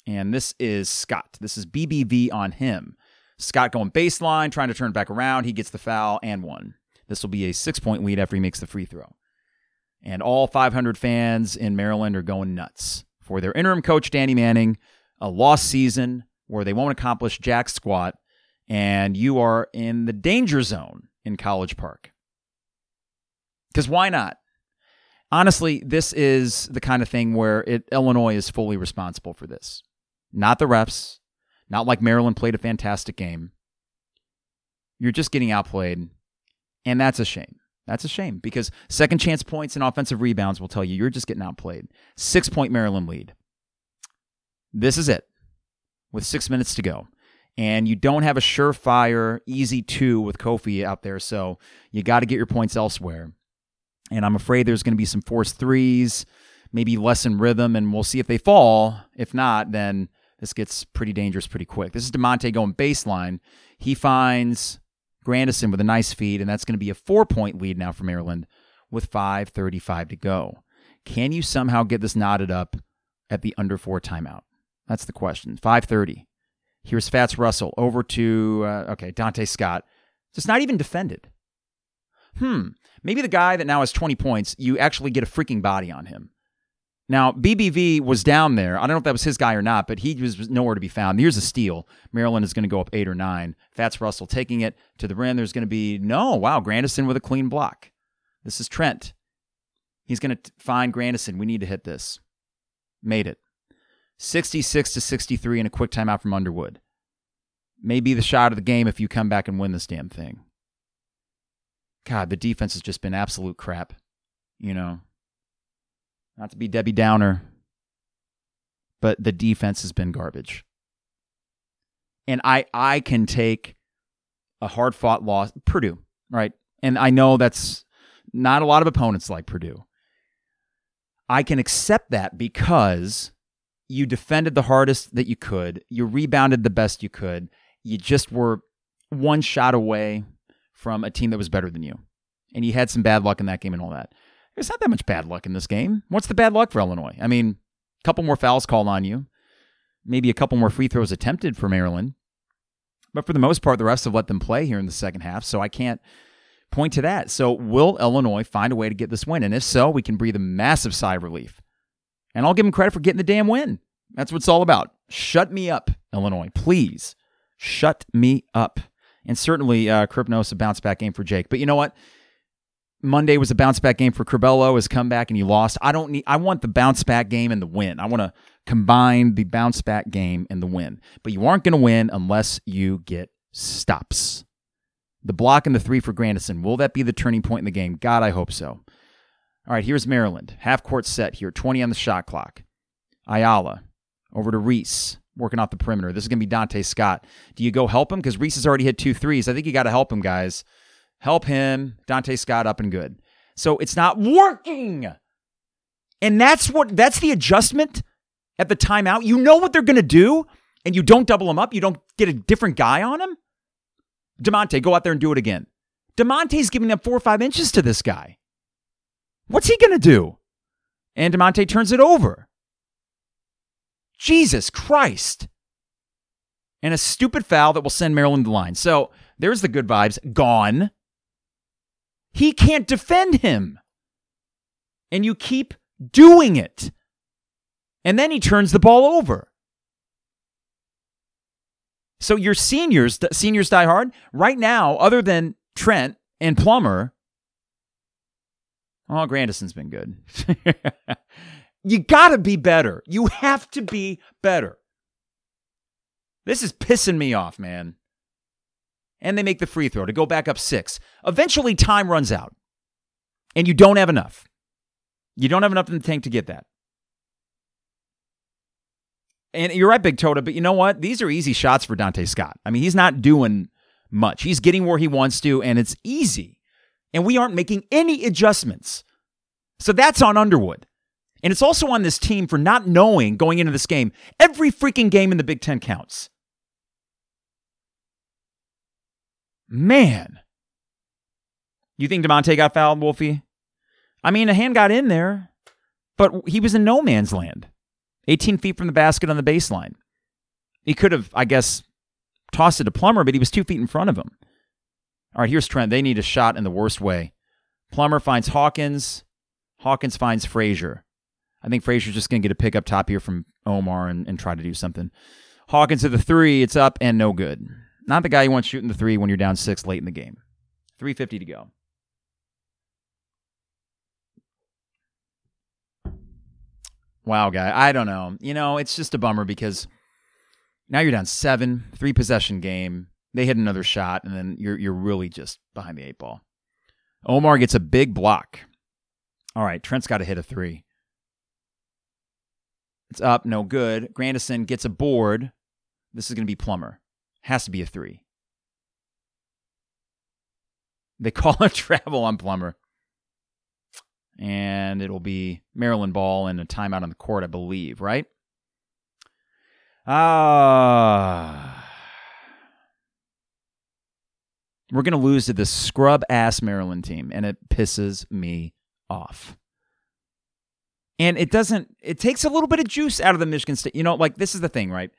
And this is Scott. This is BBV on him. Scott going baseline, trying to turn back around. He gets the foul and one. This will be a six point lead after he makes the free throw. And all 500 fans in Maryland are going nuts for their interim coach, Danny Manning, a lost season where they won't accomplish jack squat, and you are in the danger zone in College Park. Because why not? Honestly, this is the kind of thing where it, Illinois is fully responsible for this. Not the refs, not like Maryland played a fantastic game. You're just getting outplayed, and that's a shame. That's a shame because second chance points and offensive rebounds will tell you you're just getting outplayed. Six point Maryland lead. This is it with six minutes to go. And you don't have a surefire, easy two with Kofi out there. So you got to get your points elsewhere. And I'm afraid there's going to be some forced threes, maybe less in rhythm, and we'll see if they fall. If not, then this gets pretty dangerous pretty quick. This is Da'Monte going baseline. He finds Grandison with a nice feed, and that's going to be a four point lead now for Maryland with 5.35 to go. Can you somehow get this knotted up at the under four timeout? That's the question. 5.30. Here's Fatts Russell over to, uh, okay, Donta Scott. Just not even defended. Hmm. Maybe the guy that now has 20 points, you actually get a freaking body on him. Now, BBV was down there. I don't know if that was his guy or not, but he was nowhere to be found. Here's a steal. Maryland is going to go up eight or nine. Fatts Russell taking it to the rim. There's going to be, no, wow, Grandison with a clean block. This is Trent. He's going to find Grandison. We need to hit this. Made it. 66 to 63 in a quick timeout from Underwood. Maybe the shot of the game if you come back and win this damn thing. God, the defense has just been absolute crap. You know, not to be Debbie Downer, but the defense has been garbage. And I I can take a hard fought loss, Purdue, right? And I know that's not a lot of opponents like Purdue. I can accept that because you defended the hardest that you could, you rebounded the best you could, you just were one shot away from a team that was better than you. And you had some bad luck in that game and all that. There's not that much bad luck in this game. What's the bad luck for Illinois? I mean, a couple more fouls called on you, maybe a couple more free throws attempted for Maryland. But for the most part, the refs have let them play here in the second half, so I can't point to that. So, will Illinois find a way to get this win? And if so, we can breathe a massive sigh of relief. And I'll give them credit for getting the damn win. That's what it's all about. Shut me up, Illinois. Please shut me up. And certainly, uh, Kripnos, a bounce back game for Jake. But you know what? Monday was a bounce back game for Curbelo, has come back and he lost. I don't need I want the bounce back game and the win. I want to combine the bounce back game and the win. But you aren't going to win unless you get stops. The block and the three for Grandison. Will that be the turning point in the game? God, I hope so. All right, here's Maryland. Half court set here, 20 on the shot clock. Ayala over to Reese, working off the perimeter. This is going to be Donta Scott. Do you go help him? Because Reese has already hit two threes. I think you got to help him, guys. Help him, Donta Scott, up and good. So it's not working. And that's what that's the adjustment at the timeout. You know what they're going to do, and you don't double them up. You don't get a different guy on him. Da'Monte, go out there and do it again. Da'Monte's giving up four or five inches to this guy. What's he going to do? And Da'Monte turns it over. Jesus Christ. And a stupid foul that will send Maryland to the line. So there's the good vibes gone. He can't defend him. And you keep doing it. And then he turns the ball over. So your seniors, seniors die hard. Right now, other than Trent and Plummer, oh, Grandison's been good. you got to be better. You have to be better. This is pissing me off, man and they make the free throw to go back up six. Eventually, time runs out, and you don't have enough. You don't have enough in the tank to get that. And you're right, Big Tota, but you know what? These are easy shots for Donta Scott. I mean, he's not doing much. He's getting where he wants to, and it's easy. And we aren't making any adjustments. So that's on Underwood. And it's also on this team for not knowing going into this game, every freaking game in the Big Ten counts. Man. You think Da'Monte got fouled, Wolfie? I mean, a hand got in there, but he was in no man's land. 18 feet from the basket on the baseline. He could have, I guess, tossed it to Plummer, but he was two feet in front of him. All right, here's Trent. They need a shot in the worst way. Plummer finds Hawkins. Hawkins finds Frazier. I think Frazier's just going to get a pick up top here from Omar and, and try to do something. Hawkins to the three. It's up and no good. Not the guy you want shooting the three when you're down six late in the game. 350 to go. Wow, guy. I don't know. You know, it's just a bummer because now you're down seven, three possession game. They hit another shot, and then you're you're really just behind the eight ball. Omar gets a big block. All right, Trent's got to hit a three. It's up, no good. Grandison gets a board. This is going to be Plummer. Has to be a three. They call a travel on Plummer and it'll be Maryland ball and a timeout on the court, I believe, right? Ah. Uh, we're going to lose to this scrub ass Maryland team, and it pisses me off. And it doesn't, it takes a little bit of juice out of the Michigan State. You know, like this is the thing, right?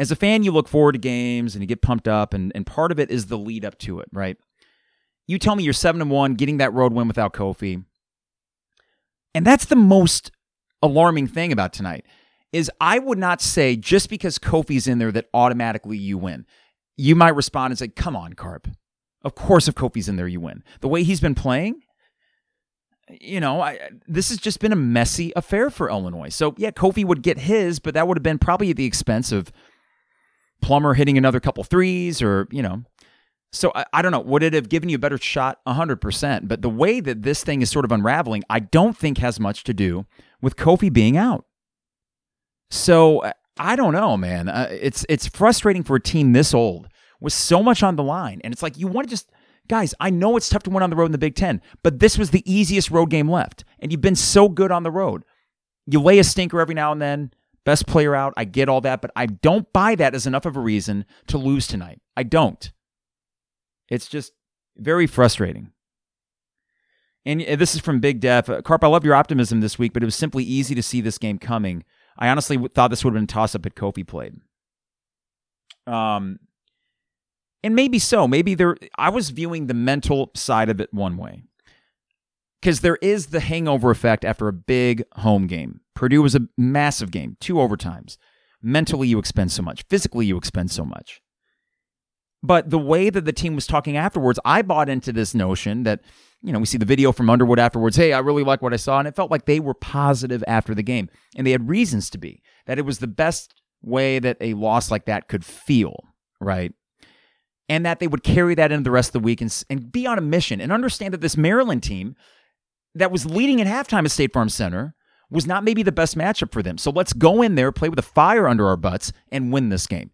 As a fan, you look forward to games and you get pumped up, and, and part of it is the lead up to it, right? You tell me you're 7 and 1, getting that road win without Kofi. And that's the most alarming thing about tonight is I would not say just because Kofi's in there that automatically you win. You might respond and say, "Come on, Carp. Of course if Kofi's in there you win." The way he's been playing, you know, I, this has just been a messy affair for Illinois. So, yeah, Kofi would get his, but that would have been probably at the expense of Plummer hitting another couple threes or, you know, so I, I, don't know. Would it have given you a better shot? 100%. But the way that this thing is sort of unraveling, I don't think has much to do with Kofi being out. So I don't know, man. Uh, it's it's frustrating for a team this old with so much on the line. And it's like you want to just guys, I know it's tough to win on the road in the Big 10, but this was the easiest road game left. And you've been so good on the road. You lay a stinker every now and then, best player out. I get all that, but I don't buy that as enough of a reason to lose tonight. I don't. It's just very frustrating. And this is from Big Def. Uh, Carp, I love your optimism this week, but it was simply easy to see this game coming. I honestly thought this would have been toss up at Kofi played. Um, and maybe so. Maybe there. I was viewing the mental side of it one way, because there is the hangover effect after a big home game. Purdue was a massive game, two overtimes. Mentally, you expend so much. Physically, you expend so much. But the way that the team was talking afterwards, I bought into this notion that, you know, we see the video from Underwood afterwards. Hey, I really like what I saw. And it felt like they were positive after the game. And they had reasons to be, that it was the best way that a loss like that could feel, right? And that they would carry that into the rest of the week and, and be on a mission and understand that this Maryland team that was leading at halftime at State Farm Center was not maybe the best matchup for them. So let's go in there, play with a fire under our butts, and win this game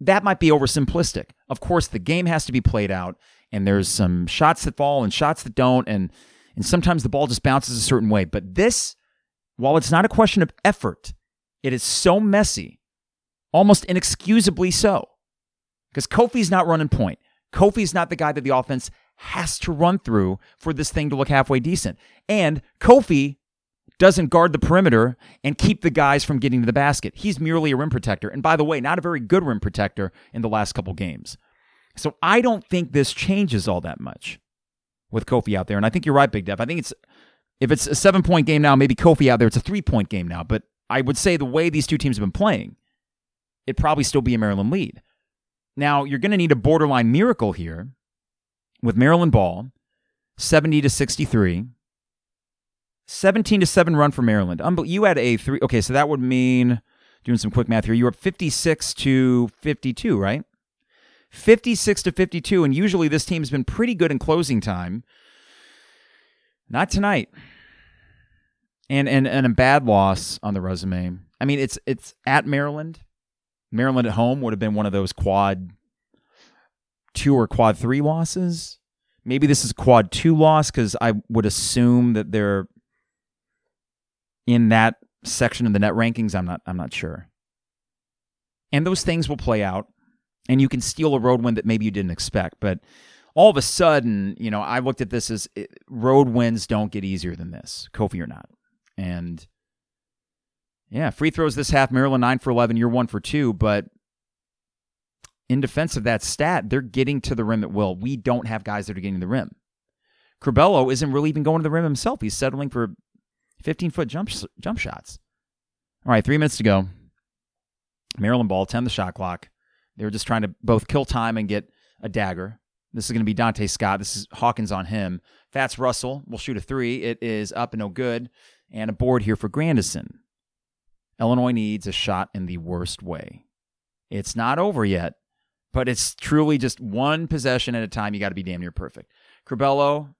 that might be oversimplistic. Of course, the game has to be played out, and there's some shots that fall and shots that don't, and and sometimes the ball just bounces a certain way. But this, while it's not a question of effort, it is so messy, almost inexcusably so. Because Kofi's not running point. Kofi's not the guy that the offense has to run through for this thing to look halfway decent. And Kofi doesn't guard the perimeter and keep the guys from getting to the basket. He's merely a rim protector. And by the way, not a very good rim protector in the last couple games. So I don't think this changes all that much with Kofi out there. And I think you're right, Big Dev. I think it's if it's a seven point game now, maybe Kofi out there, it's a three point game now. But I would say the way these two teams have been playing, it'd probably still be a Maryland lead. Now, you're going to need a borderline miracle here with Maryland ball, 70 to 63 17 to 7 run for Maryland. you had a 3 Okay, so that would mean doing some quick math here. You were 56 to 52, right? 56 to 52 and usually this team's been pretty good in closing time. Not tonight. And and and a bad loss on the resume. I mean, it's it's at Maryland. Maryland at home would have been one of those quad 2 or quad 3 losses. Maybe this is quad 2 loss cuz I would assume that they're in that section of the net rankings, I'm not I'm not sure. And those things will play out. and you can steal a road win that maybe you didn't expect. But all of a sudden, you know, I looked at this as it, road wins don't get easier than this, Kofi or not. And yeah, free throws this half, Maryland 9 for 11, you're 1 for 2, but in defense of that stat, they're getting to the rim at will. We don't have guys that are getting to the rim. Curbelo isn't really even going to the rim himself. He's settling for 15 foot jump, jump shots. All right, three minutes to go. Maryland ball, 10 the shot clock. They were just trying to both kill time and get a dagger. This is going to be Donta Scott. This is Hawkins on him. Fatts Russell will shoot a three. It is up and no good. And a board here for Grandison. Illinois needs a shot in the worst way. It's not over yet, but it's truly just one possession at a time. You got to be damn near perfect. Curbelo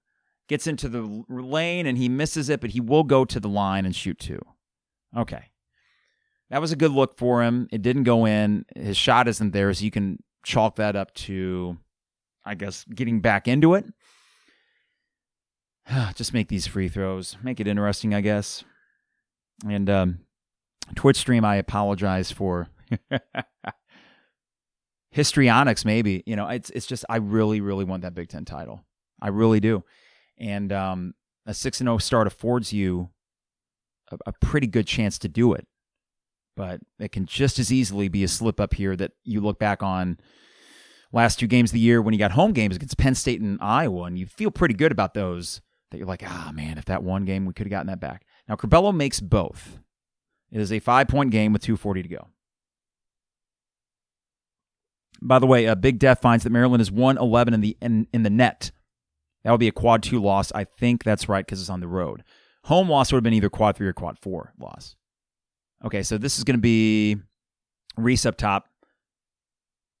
gets into the lane and he misses it, but he will go to the line and shoot two. Okay. That was a good look for him. It didn't go in. His shot isn't there, so you can chalk that up to, I guess, getting back into it. Just make these free throws. Make it interesting, I guess. And um, Twitch stream, I apologize for histrionics. Maybe you know, it's it's just I really, really want that Big Ten title. I really do, and um, a six and zero oh start affords you a, a pretty good chance to do it. But it can just as easily be a slip up here that you look back on last two games of the year when you got home games against Penn State and Iowa, and you feel pretty good about those. That you're like, ah, man, if that one game we could have gotten that back. Now Curbelo makes both. It is a five point game with 240 to go. By the way, uh, Big Def finds that Maryland is 111 in the in, in the net. That would be a quad two loss. I think that's right because it's on the road. Home loss would have been either quad three or quad four loss. Okay, so this is going to be Reese up top.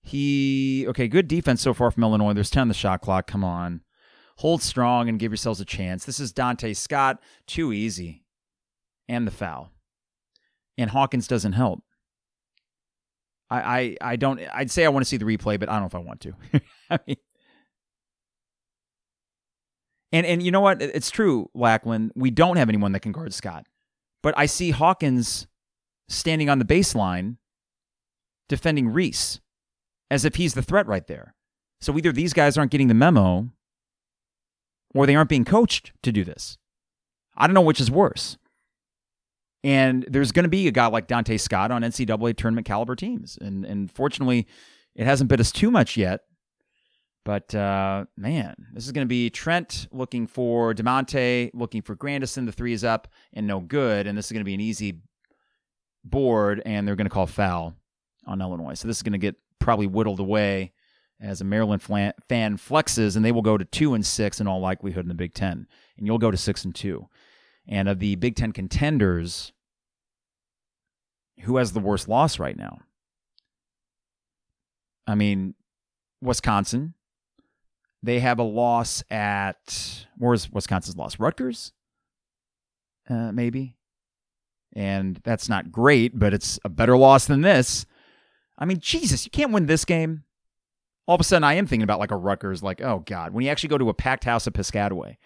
He okay, good defense so far from Illinois. There's 10 on the shot clock. Come on. Hold strong and give yourselves a chance. This is Donta Scott. Too easy. And the foul and Hawkins doesn't help. I, I, I don't. I'd say I want to see the replay, but I don't know if I want to. I mean, and and you know what? It's true, Lackland. We don't have anyone that can guard Scott, but I see Hawkins standing on the baseline, defending Reese, as if he's the threat right there. So either these guys aren't getting the memo, or they aren't being coached to do this. I don't know which is worse. And there's going to be a guy like Donta Scott on NCAA tournament caliber teams. And, and fortunately, it hasn't bit us too much yet. But uh, man, this is going to be Trent looking for Da'Monte, looking for Grandison. The three is up and no good. And this is going to be an easy board, and they're going to call foul on Illinois. So this is going to get probably whittled away as a Maryland fan flexes, and they will go to two and six in all likelihood in the Big Ten, and you'll go to six and two. And of the Big Ten contenders, who has the worst loss right now? I mean, Wisconsin. They have a loss at where's Wisconsin's loss? Rutgers, uh, maybe. And that's not great, but it's a better loss than this. I mean, Jesus, you can't win this game. All of a sudden, I am thinking about like a Rutgers, like, oh God, when you actually go to a packed house at Piscataway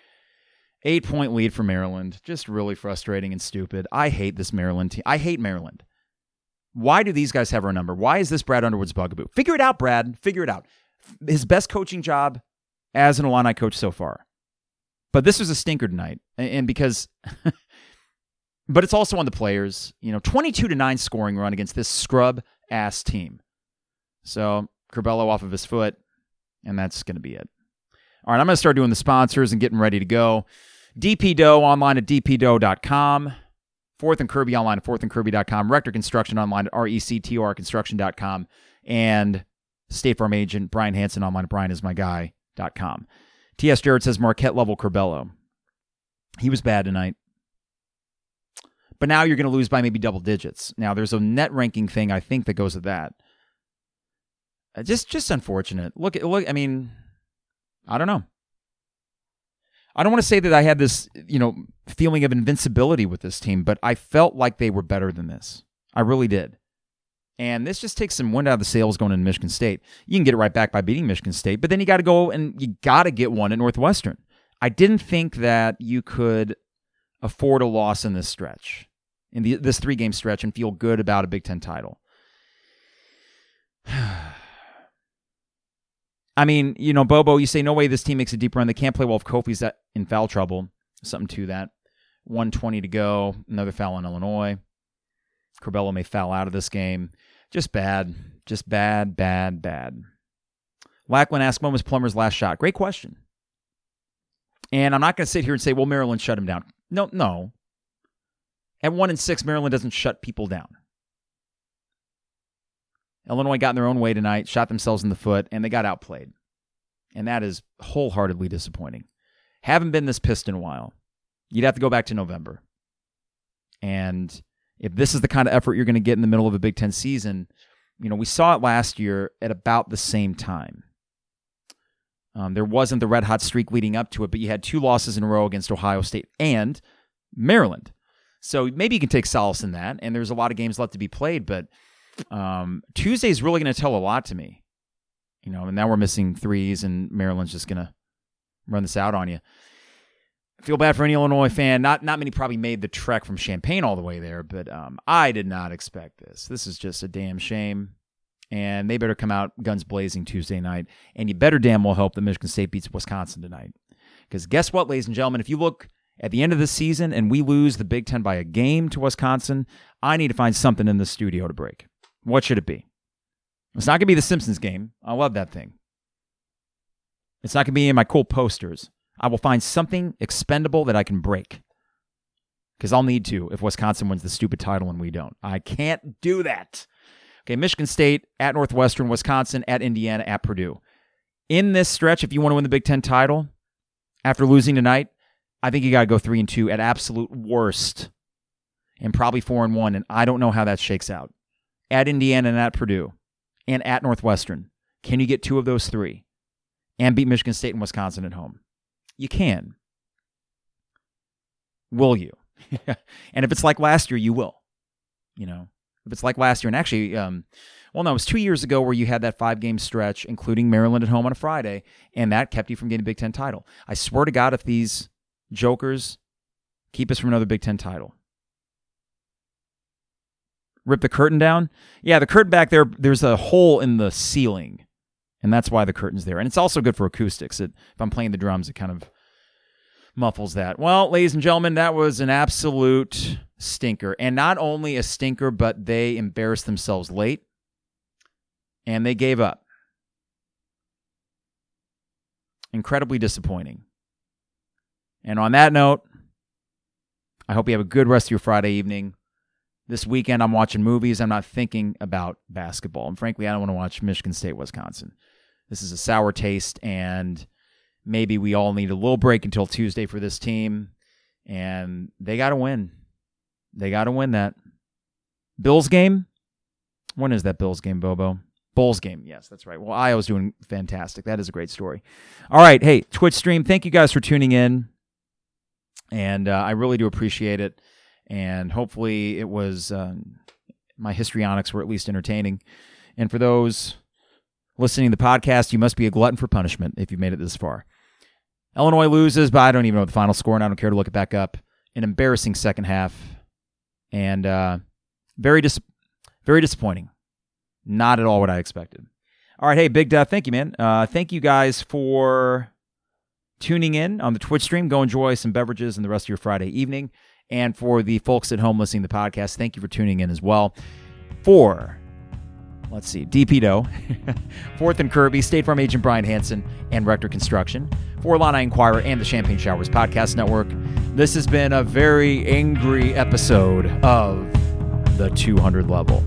Eight point lead for Maryland. Just really frustrating and stupid. I hate this Maryland team. I hate Maryland. Why do these guys have our number? Why is this Brad Underwood's bugaboo? Figure it out, Brad. Figure it out. His best coaching job as an Illini coach so far. But this was a stinker tonight. And because, but it's also on the players. You know, 22 to 9 scoring run against this scrub ass team. So Curbelo off of his foot, and that's going to be it. All right, I'm going to start doing the sponsors and getting ready to go. DP Dough online at dpdough.com. Fourth and Kirby online at fourthandkirby.com. Rector Construction online at rectorconstruction.com. And State Farm agent Brian Hanson online at brianismyguy.com. T.S. Jarrett says Marquette level Curbelo. He was bad tonight. But now you're going to lose by maybe double digits. Now there's a net ranking thing I think that goes with that. Uh, just just unfortunate. Look look I mean I don't know. I don't want to say that I had this, you know, feeling of invincibility with this team, but I felt like they were better than this. I really did. And this just takes some wind out of the sails going into Michigan State. You can get it right back by beating Michigan State, but then you got to go and you got to get one at Northwestern. I didn't think that you could afford a loss in this stretch, in the, this three game stretch, and feel good about a Big Ten title. I mean, you know, Bobo, you say no way this team makes a deep run. They can't play well if Kofi's in foul trouble. Something to that. 120 to go. Another foul on Illinois. Curbelo may foul out of this game. Just bad. Just bad, bad, bad. Lackland asked, when was Plummer's last shot? Great question. And I'm not going to sit here and say, well, Maryland shut him down. No, no. At one and six, Maryland doesn't shut people down. Illinois got in their own way tonight, shot themselves in the foot, and they got outplayed. And that is wholeheartedly disappointing. Haven't been this pissed in a while. You'd have to go back to November. And if this is the kind of effort you're going to get in the middle of a Big Ten season, you know, we saw it last year at about the same time. Um, there wasn't the red hot streak leading up to it, but you had two losses in a row against Ohio State and Maryland. So maybe you can take solace in that. And there's a lot of games left to be played, but um, is really going to tell a lot to me. You know, and now we're missing threes, and Maryland's just going to run this out on you. Feel bad for any Illinois fan. Not not many probably made the trek from Champaign all the way there, but um, I did not expect this. This is just a damn shame. And they better come out guns blazing Tuesday night. And you better damn well hope that Michigan State beats Wisconsin tonight. Because guess what, ladies and gentlemen? If you look at the end of the season and we lose the Big Ten by a game to Wisconsin, I need to find something in the studio to break. What should it be? It's not going to be the Simpsons game. I love that thing. It's not going to be in my cool posters. I will find something expendable that I can break. Because I'll need to if Wisconsin wins the stupid title and we don't. I can't do that. Okay, Michigan State at Northwestern, Wisconsin at Indiana at Purdue. In this stretch, if you want to win the Big Ten title after losing tonight, I think you got to go three and two at absolute worst, and probably four and one. And I don't know how that shakes out at Indiana and at Purdue and at Northwestern. Can you get two of those three and beat Michigan State and Wisconsin at home? You can. Will you? and if it's like last year, you will. You know, if it's like last year, and actually, um, well, no, it was two years ago where you had that five game stretch, including Maryland at home on a Friday, and that kept you from getting a Big Ten title. I swear to God, if these jokers keep us from another Big Ten title, rip the curtain down. Yeah, the curtain back there, there's a hole in the ceiling, and that's why the curtain's there. And it's also good for acoustics. It, if I'm playing the drums, it kind of muffles that. Well, ladies and gentlemen, that was an absolute stinker. And not only a stinker, but they embarrassed themselves late and they gave up. Incredibly disappointing. And on that note, I hope you have a good rest of your Friday evening. This weekend, I'm watching movies. I'm not thinking about basketball. And frankly, I don't want to watch Michigan State, Wisconsin. This is a sour taste, and maybe we all need a little break until Tuesday for this team. And they got to win. They got to win that. Bills game? When is that Bills game, Bobo? Bulls game. Yes, that's right. Well, Iowa's doing fantastic. That is a great story. All right. Hey, Twitch stream, thank you guys for tuning in. And uh, I really do appreciate it and hopefully it was uh, my histrionics were at least entertaining. And for those listening to the podcast, you must be a glutton for punishment if you've made it this far. Illinois loses, but I don't even know the final score, and I don't care to look it back up. An embarrassing second half, and uh, very dis- very disappointing. Not at all what I expected. All right, hey, Big Death, thank you, man. Uh, thank you guys for tuning in on the Twitch stream. Go enjoy some beverages and the rest of your Friday evening. And for the folks at home listening to the podcast, thank you for tuning in as well. For, let's see, DP Dough, Fourth and Kirby, State Farm Agent Brian Hanson, and Rector Construction. For Illini Inquirer and the Champagne Showers Podcast Network, this has been a very angry episode of The 200 Level.